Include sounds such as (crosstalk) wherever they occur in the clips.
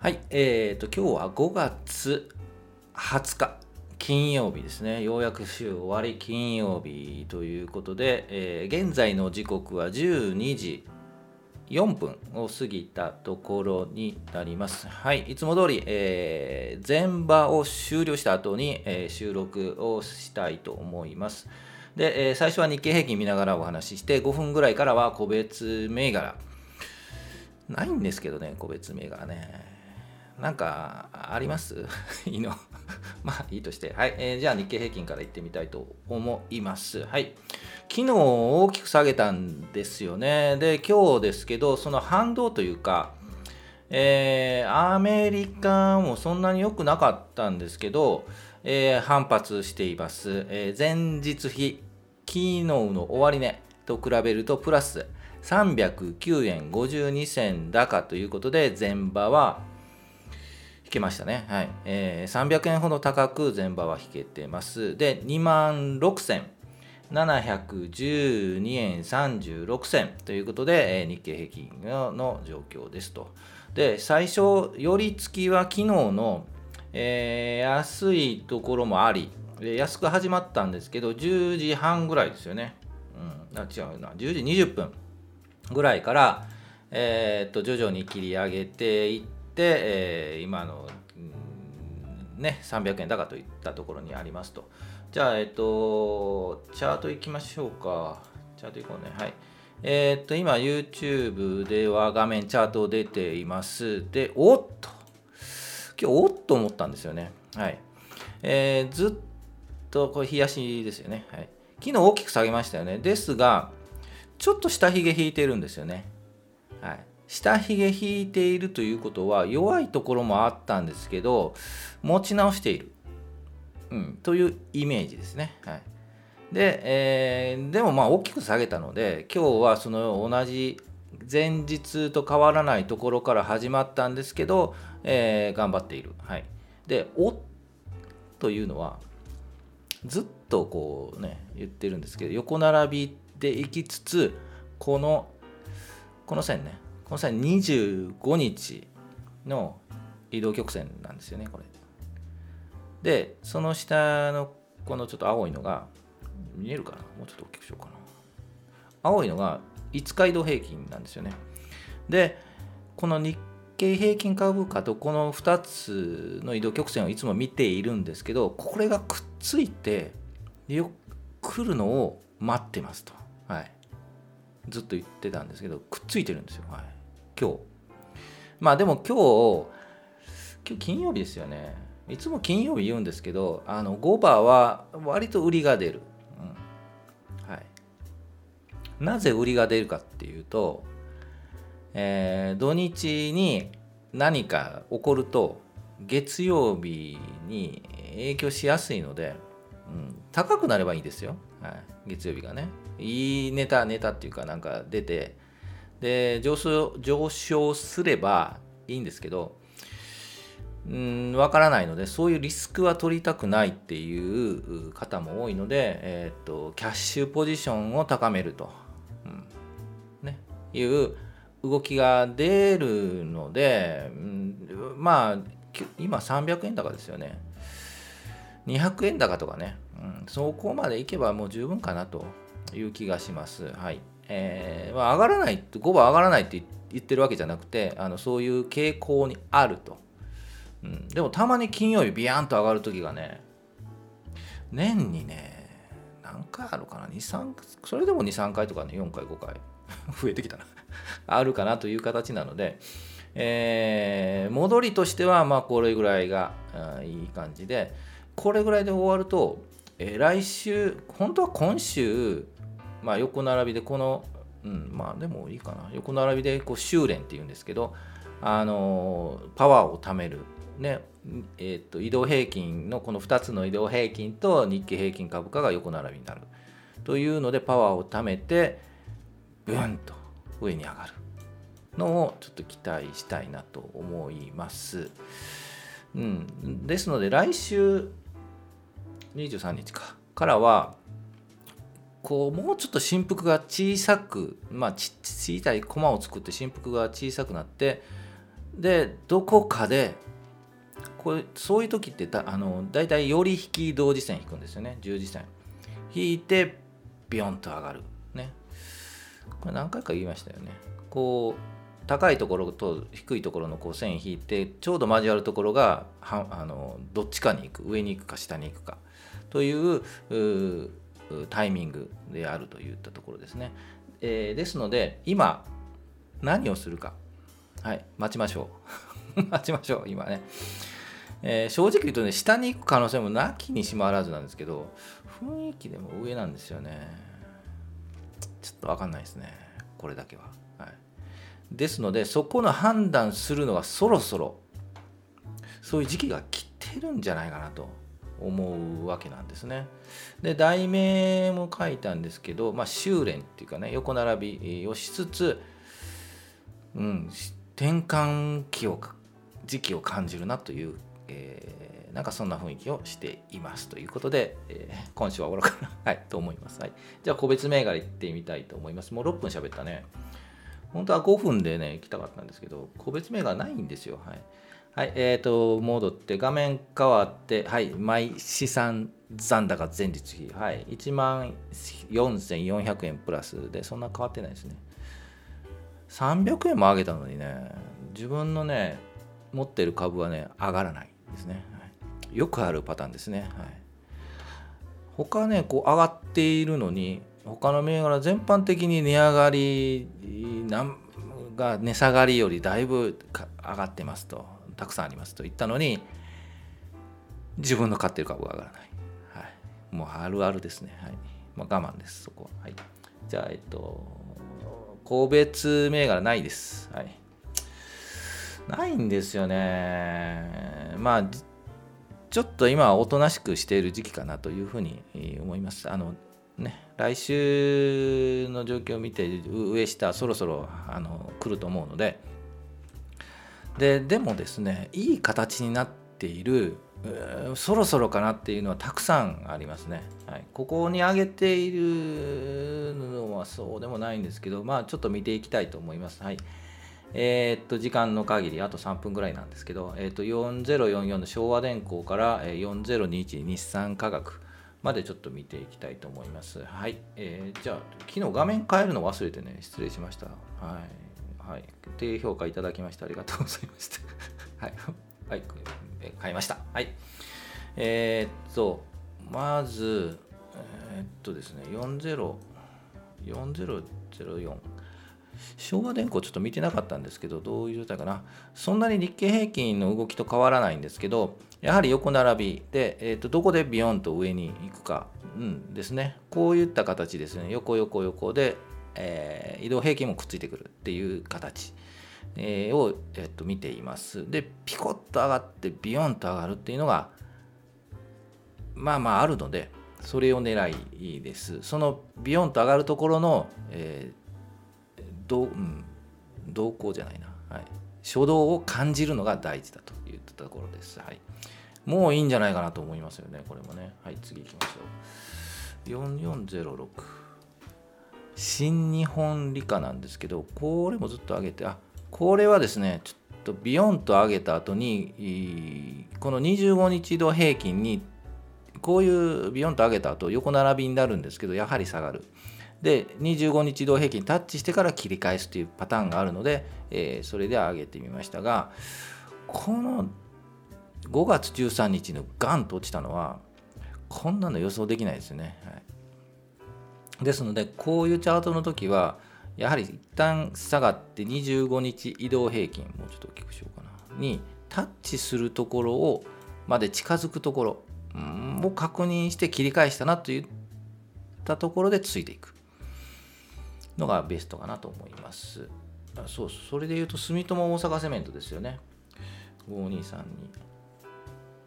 はい、えーと、今日は5月20日、金曜日ですね。ようやく週終わり金曜日ということで、えー現在の時刻は12時4分を過ぎたところになります。はい、いつも通り、えー前場を終了した後に、えー収録をしたいと思います。で、えー最初は日経平均見ながらお話しして、5分ぐらいからは個別銘柄。ないんですけどね、個別銘柄ね。なんかあります？(laughs) いいの？(laughs) まあいいとして。はい、えーじゃあ日経平均からいってみたいと思います。はい。昨日大きく下げたんですよね。で、今日ですけど、その反動というか、えーアメリカもそんなに良くなかったんですけど、えー反発しています。えー前日比、昨日の終値と比べるとプラス309円52銭高ということで、前場は引けましたね。はい。えー300円ほど高く前場は引けてます。で、2万6712円36銭ということで、えー日経平均の状況ですと。で、最初、寄り付きは昨日の、えー安いところもあり、安く始まったんですけど、10時半ぐらいですよね。うん、あ違うな、10時20分ぐらいから、えーっと徐々に切り上げていって、えー今の、ね、300円高といったところにありますと。じゃあ、えっと、チャートいきましょうか。チャートいこうね。はい。えーと、今、YouTube では画面チャート出ています。で、おっと今日、おっと思ったんですよね。はい。えーずっと、これ、冷やしですよね。はい。昨日大きく下げましたよね。ですが、ちょっと下髭引いてるんですよね。はい。下髭引いているということは、弱いところもあったんですけど、持ち直している。うん、というイメージですね。はい、で、えーでもまあ大きく下げたので今日はその同じ前日と変わらないところから始まったんですけど、えー頑張っている。はい、で「お」というのはずっとこうね言ってるんですけど横並びでいきつつこのこの線ねこの線25日の移動曲線なんですよねこれ。でその下のこのちょっと青いのが見えるかな？もうちょっと大きくしようかな。青いのが5日移動平均なんですよね。でこの日経平均株価とこの2つの移動曲線をいつも見ているんですけどこれがくっついてよ来るのを待ってますと、はい、ずっと言ってたんですけどくっついてるんですよ、はい、今日。まあでも今日今日金曜日ですよね。いつも金曜日言うんですけどあの5番は割と売りが出る、うん。はい、なぜ売りが出るかっていうと、えー土日に何か起こると月曜日に影響しやすいので、うん、高くなればいいですよ、はい、月曜日がね。いいネタネタっていうかなんか出てで上昇上昇すればいいんですけどうんわからないのでそういうリスクは取りたくないっていう方も多いので、えー、とキャッシュポジションを高めると、うん。ね、いう動きが出るので、うんまあ今300円高ですよね。200円高とかね、うん、そこまでいけばもう十分かなという気がします。はい。えーまあ、上がらないって5番上がらないって言ってるわけじゃなくてあのそういう傾向にあると。うん、でもたまに金曜日ビヤンと上がる時がね年にね何回あるかな？23それでも23回とかね4回5回。(laughs) 増えてきたな。(laughs) あるかなという形なので、えー戻りとしてはまあこれぐらいがあいい感じでこれぐらいで終わると、えー来週本当は今週、まあ、横並びでこのうんまあでもいいかな。横並びでこう修練っていうんですけどあのパワーを貯める。ねえー、と移動平均のこの2つの移動平均と日経平均株価が横並びになる。というのでパワーを貯めてブンと上に上がる。のをちょっと期待したいなと思います。うん、ですので来週23日か。からはこうもうちょっと振幅が小さくまあち小さい駒を作って振幅が小さくなってでどこかでこれそういう時ってだあの大体より引き同時線引くんですよね。十字線。引いてビヨンと上がる。ね。これ何回か言いましたよね。こう高いところと低いところのこう線引いてちょうど交わるところがはあのどっちかに行く。上に行くか下に行くか。というタイミングであるといったところですね、えー、ですので今何をするか。はい待ちましょう。(laughs) 待ちましょう今ね、えー、正直言うとね下に行く可能性もなきにしもあらずなんですけど雰囲気でも上なんですよね。ちょっと分かんないですね。これだけは。はい。ですのでそこの判断するのはそろそろそういう時期が来てるんじゃないかなと思うわけなんですね。で題名も書いたんですけど、まあ、修練っていうかね横並びをしつつ、うん、転換期を時期を感じるなという、えー、なんかそんな雰囲気をしていますということで、えー、今週は終わろうかな、(laughs) はい、と思います。はい、じゃあ個別銘柄いってみたいと思います。もう6分喋ったね。本当は5分でね、行きたかったんですけど、個別銘柄ないんですよ。はい。はい、えっ、ー、と、戻って、画面変わって、はい、毎資産残高前日比、はい、1万4400円プラスで、そんな変わってないですね。300円も上げたのにね、自分のね、持ってる株はね、上がらないですね。はい、よくあるパターンですね。はい、他ね、こう上がっているのに、他の銘柄全般的に値上がりが値下がりよりだいぶ上がってますとたくさんありますと言ったのに自分の買ってる株が上がらない、はい、もうあるあるですね、はい。まあ、我慢ですそこは、はい、じゃあえっと個別銘柄ないです、はい、ないんですよね。まあちょっと今はおとなしくしている時期かなというふうに思います。あのね来週の状況を見て上下そろそろあの来ると思うのでででもですねいい形になっているそろそろかなっていうのはたくさんありますね。はい、ここに上げているのはそうでもないんですけど、まあちょっと見ていきたいと思います。はい。えー、っと、時間の限り、あと3分ぐらいなんですけど、えー、っと、4044の昭和電工から4021日産科学。までちょっと見ていきたいと思います。はい。えー、じゃあ、昨日画面変えるの忘れてね、失礼しました。はい。はい。低評価いただきましてありがとうございました。(laughs) はい。はい。変えました。はい。えー、っと、まず、えー、っとですね、40、4004。昭和電工ちょっと見てなかったんですけど、どういう状態かな。そんなに日経平均の動きと変わらないんですけど、やはり横並びで、えーと、どこでビヨンと上に行くか、うん、ですね。こういった形ですね。横横横で、えー、移動平均もくっついてくるっていう形、えー、を、えーと、見ています。で、ピコッと上がってビヨンと上がるっていうのが、まあまああるので、それを狙いです。そのビヨンと上がるところの、えーどう、うん、動向じゃないな、はい、初動を感じるのが大事だといったところです。はい、もういいんじゃないかなと思いますよね、これもね。はい、次行きましょう。4406。新日本理科なんですけど、これもずっと上げて、あこれはですね、ちょっとビヨンと上げた後に、この25日移動平均に、こういうビヨンと上げた後横並びになるんですけど、やはり下がる。で25日移動平均タッチしてから切り返すというパターンがあるので、えー、それで上げてみましたがこの5月13日のガンと落ちたのはこんなの予想できないですよね、はい、ですのでこういうチャートの時はやはり一旦下がって25日移動平均もうちょっと大きくしようかなにタッチするところをまで近づくところを確認して切り返したなといったところでついていくのがベストかなと思います。そうそれで言うと住友大阪セメントですよね。5232。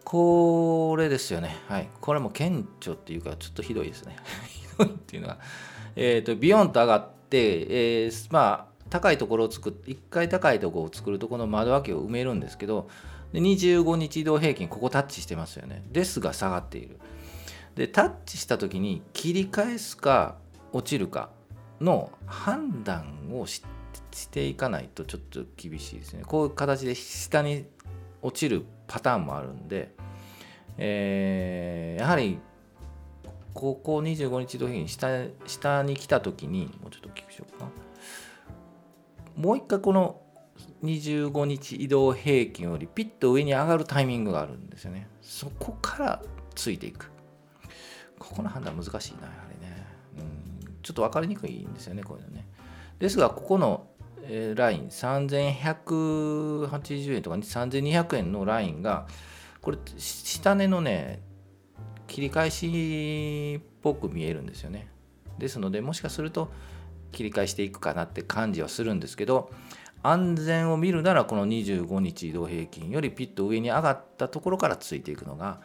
これですよね。はい。これも顕著っていうか、ちょっとひどいですね。いっていうのは、えっ、ー、と、ビヨンと上がって、えー、まあ、高いところを作って、1回高いところを作ると、この窓開けを埋めるんですけど、で25日移動平均、ここタッチしてますよね。ですが下がっている。で、タッチした時に切り返すか落ちるかの判断をししていかないとちょっと厳しいですねこういう形で下に落ちるパターンもあるんで、えー、やはりここ25日土平均下下に来た時にもうちょっと大きくしようかな。もう一回この25日移動平均よりピッと上に上がるタイミングがあるんですよね。そこからついていく。ここの判断難しいなやはりね、うん、ちょっと分かりにくいんですよねこういうのね。ですがここの、ライン3180円とか3200円のラインがこれ下値のね切り返しっぽく見えるんですよね。ですのでもしかすると切り返していくかなって感じはするんですけど安全を見るならこの25日移動平均よりピッと上に上がったところからついていくのが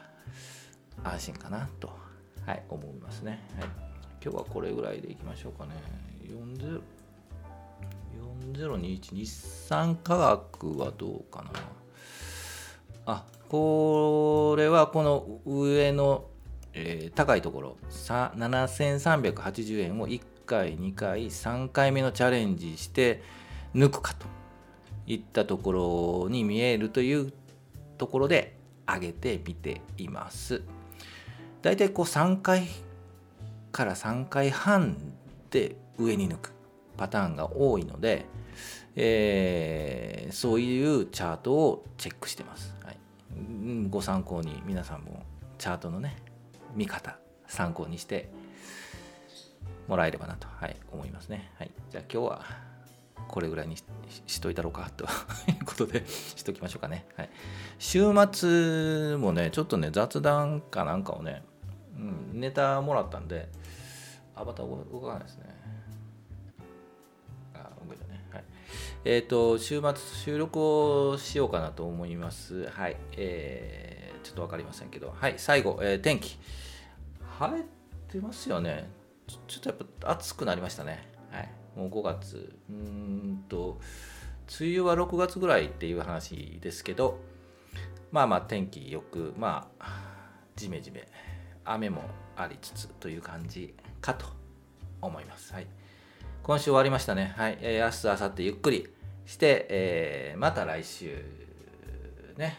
安心かなと、はい、思いますね、はい、今日はこれぐらいでいきましょうかね。40 4021日産科学はどうかな。あこれはこの上の、えー、高いところ。7380円を1回2回3回目のチャレンジして抜くかといったところに見えるというところで上げてみています。だいたいこう3回から3回半で上に抜くパターンが多いので、えー、そういうチャートをチェックしてます、はい、ご参考に皆さんもチャートのね見方参考にしてもらえればなと、はい、思いますね、はい、じゃあ今日はこれぐらいにしといたろうかと (laughs) いうことで (laughs) しときましょうかね、はい、週末もねちょっとね雑談かなんかをね、うん、ネタもらったんであバタ動かないですね。あ、動いたね。えっ、ー、と、週末収録をしようかなと思います。はい。えー、ちょっと分かりませんけど、はい、最後、えー、天気。晴れてますよねち。ちょっとやっぱ暑くなりましたね。はい。もう5月。うんと、梅雨は6月ぐらいっていう話ですけど、まあまあ天気よく、まあ、じめじめ、雨もありつつという感じかと思います。はい。今週終わりましたね。はい。えー、明日、明後日ゆっくりして、えー、また来週ね、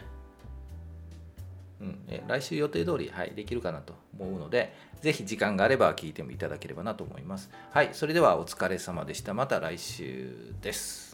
うんえ来週予定通り、はい、できるかなと思うので、ぜひ時間があれば聞いてもいただければなと思います。はい、それではお疲れ様でした。また来週です。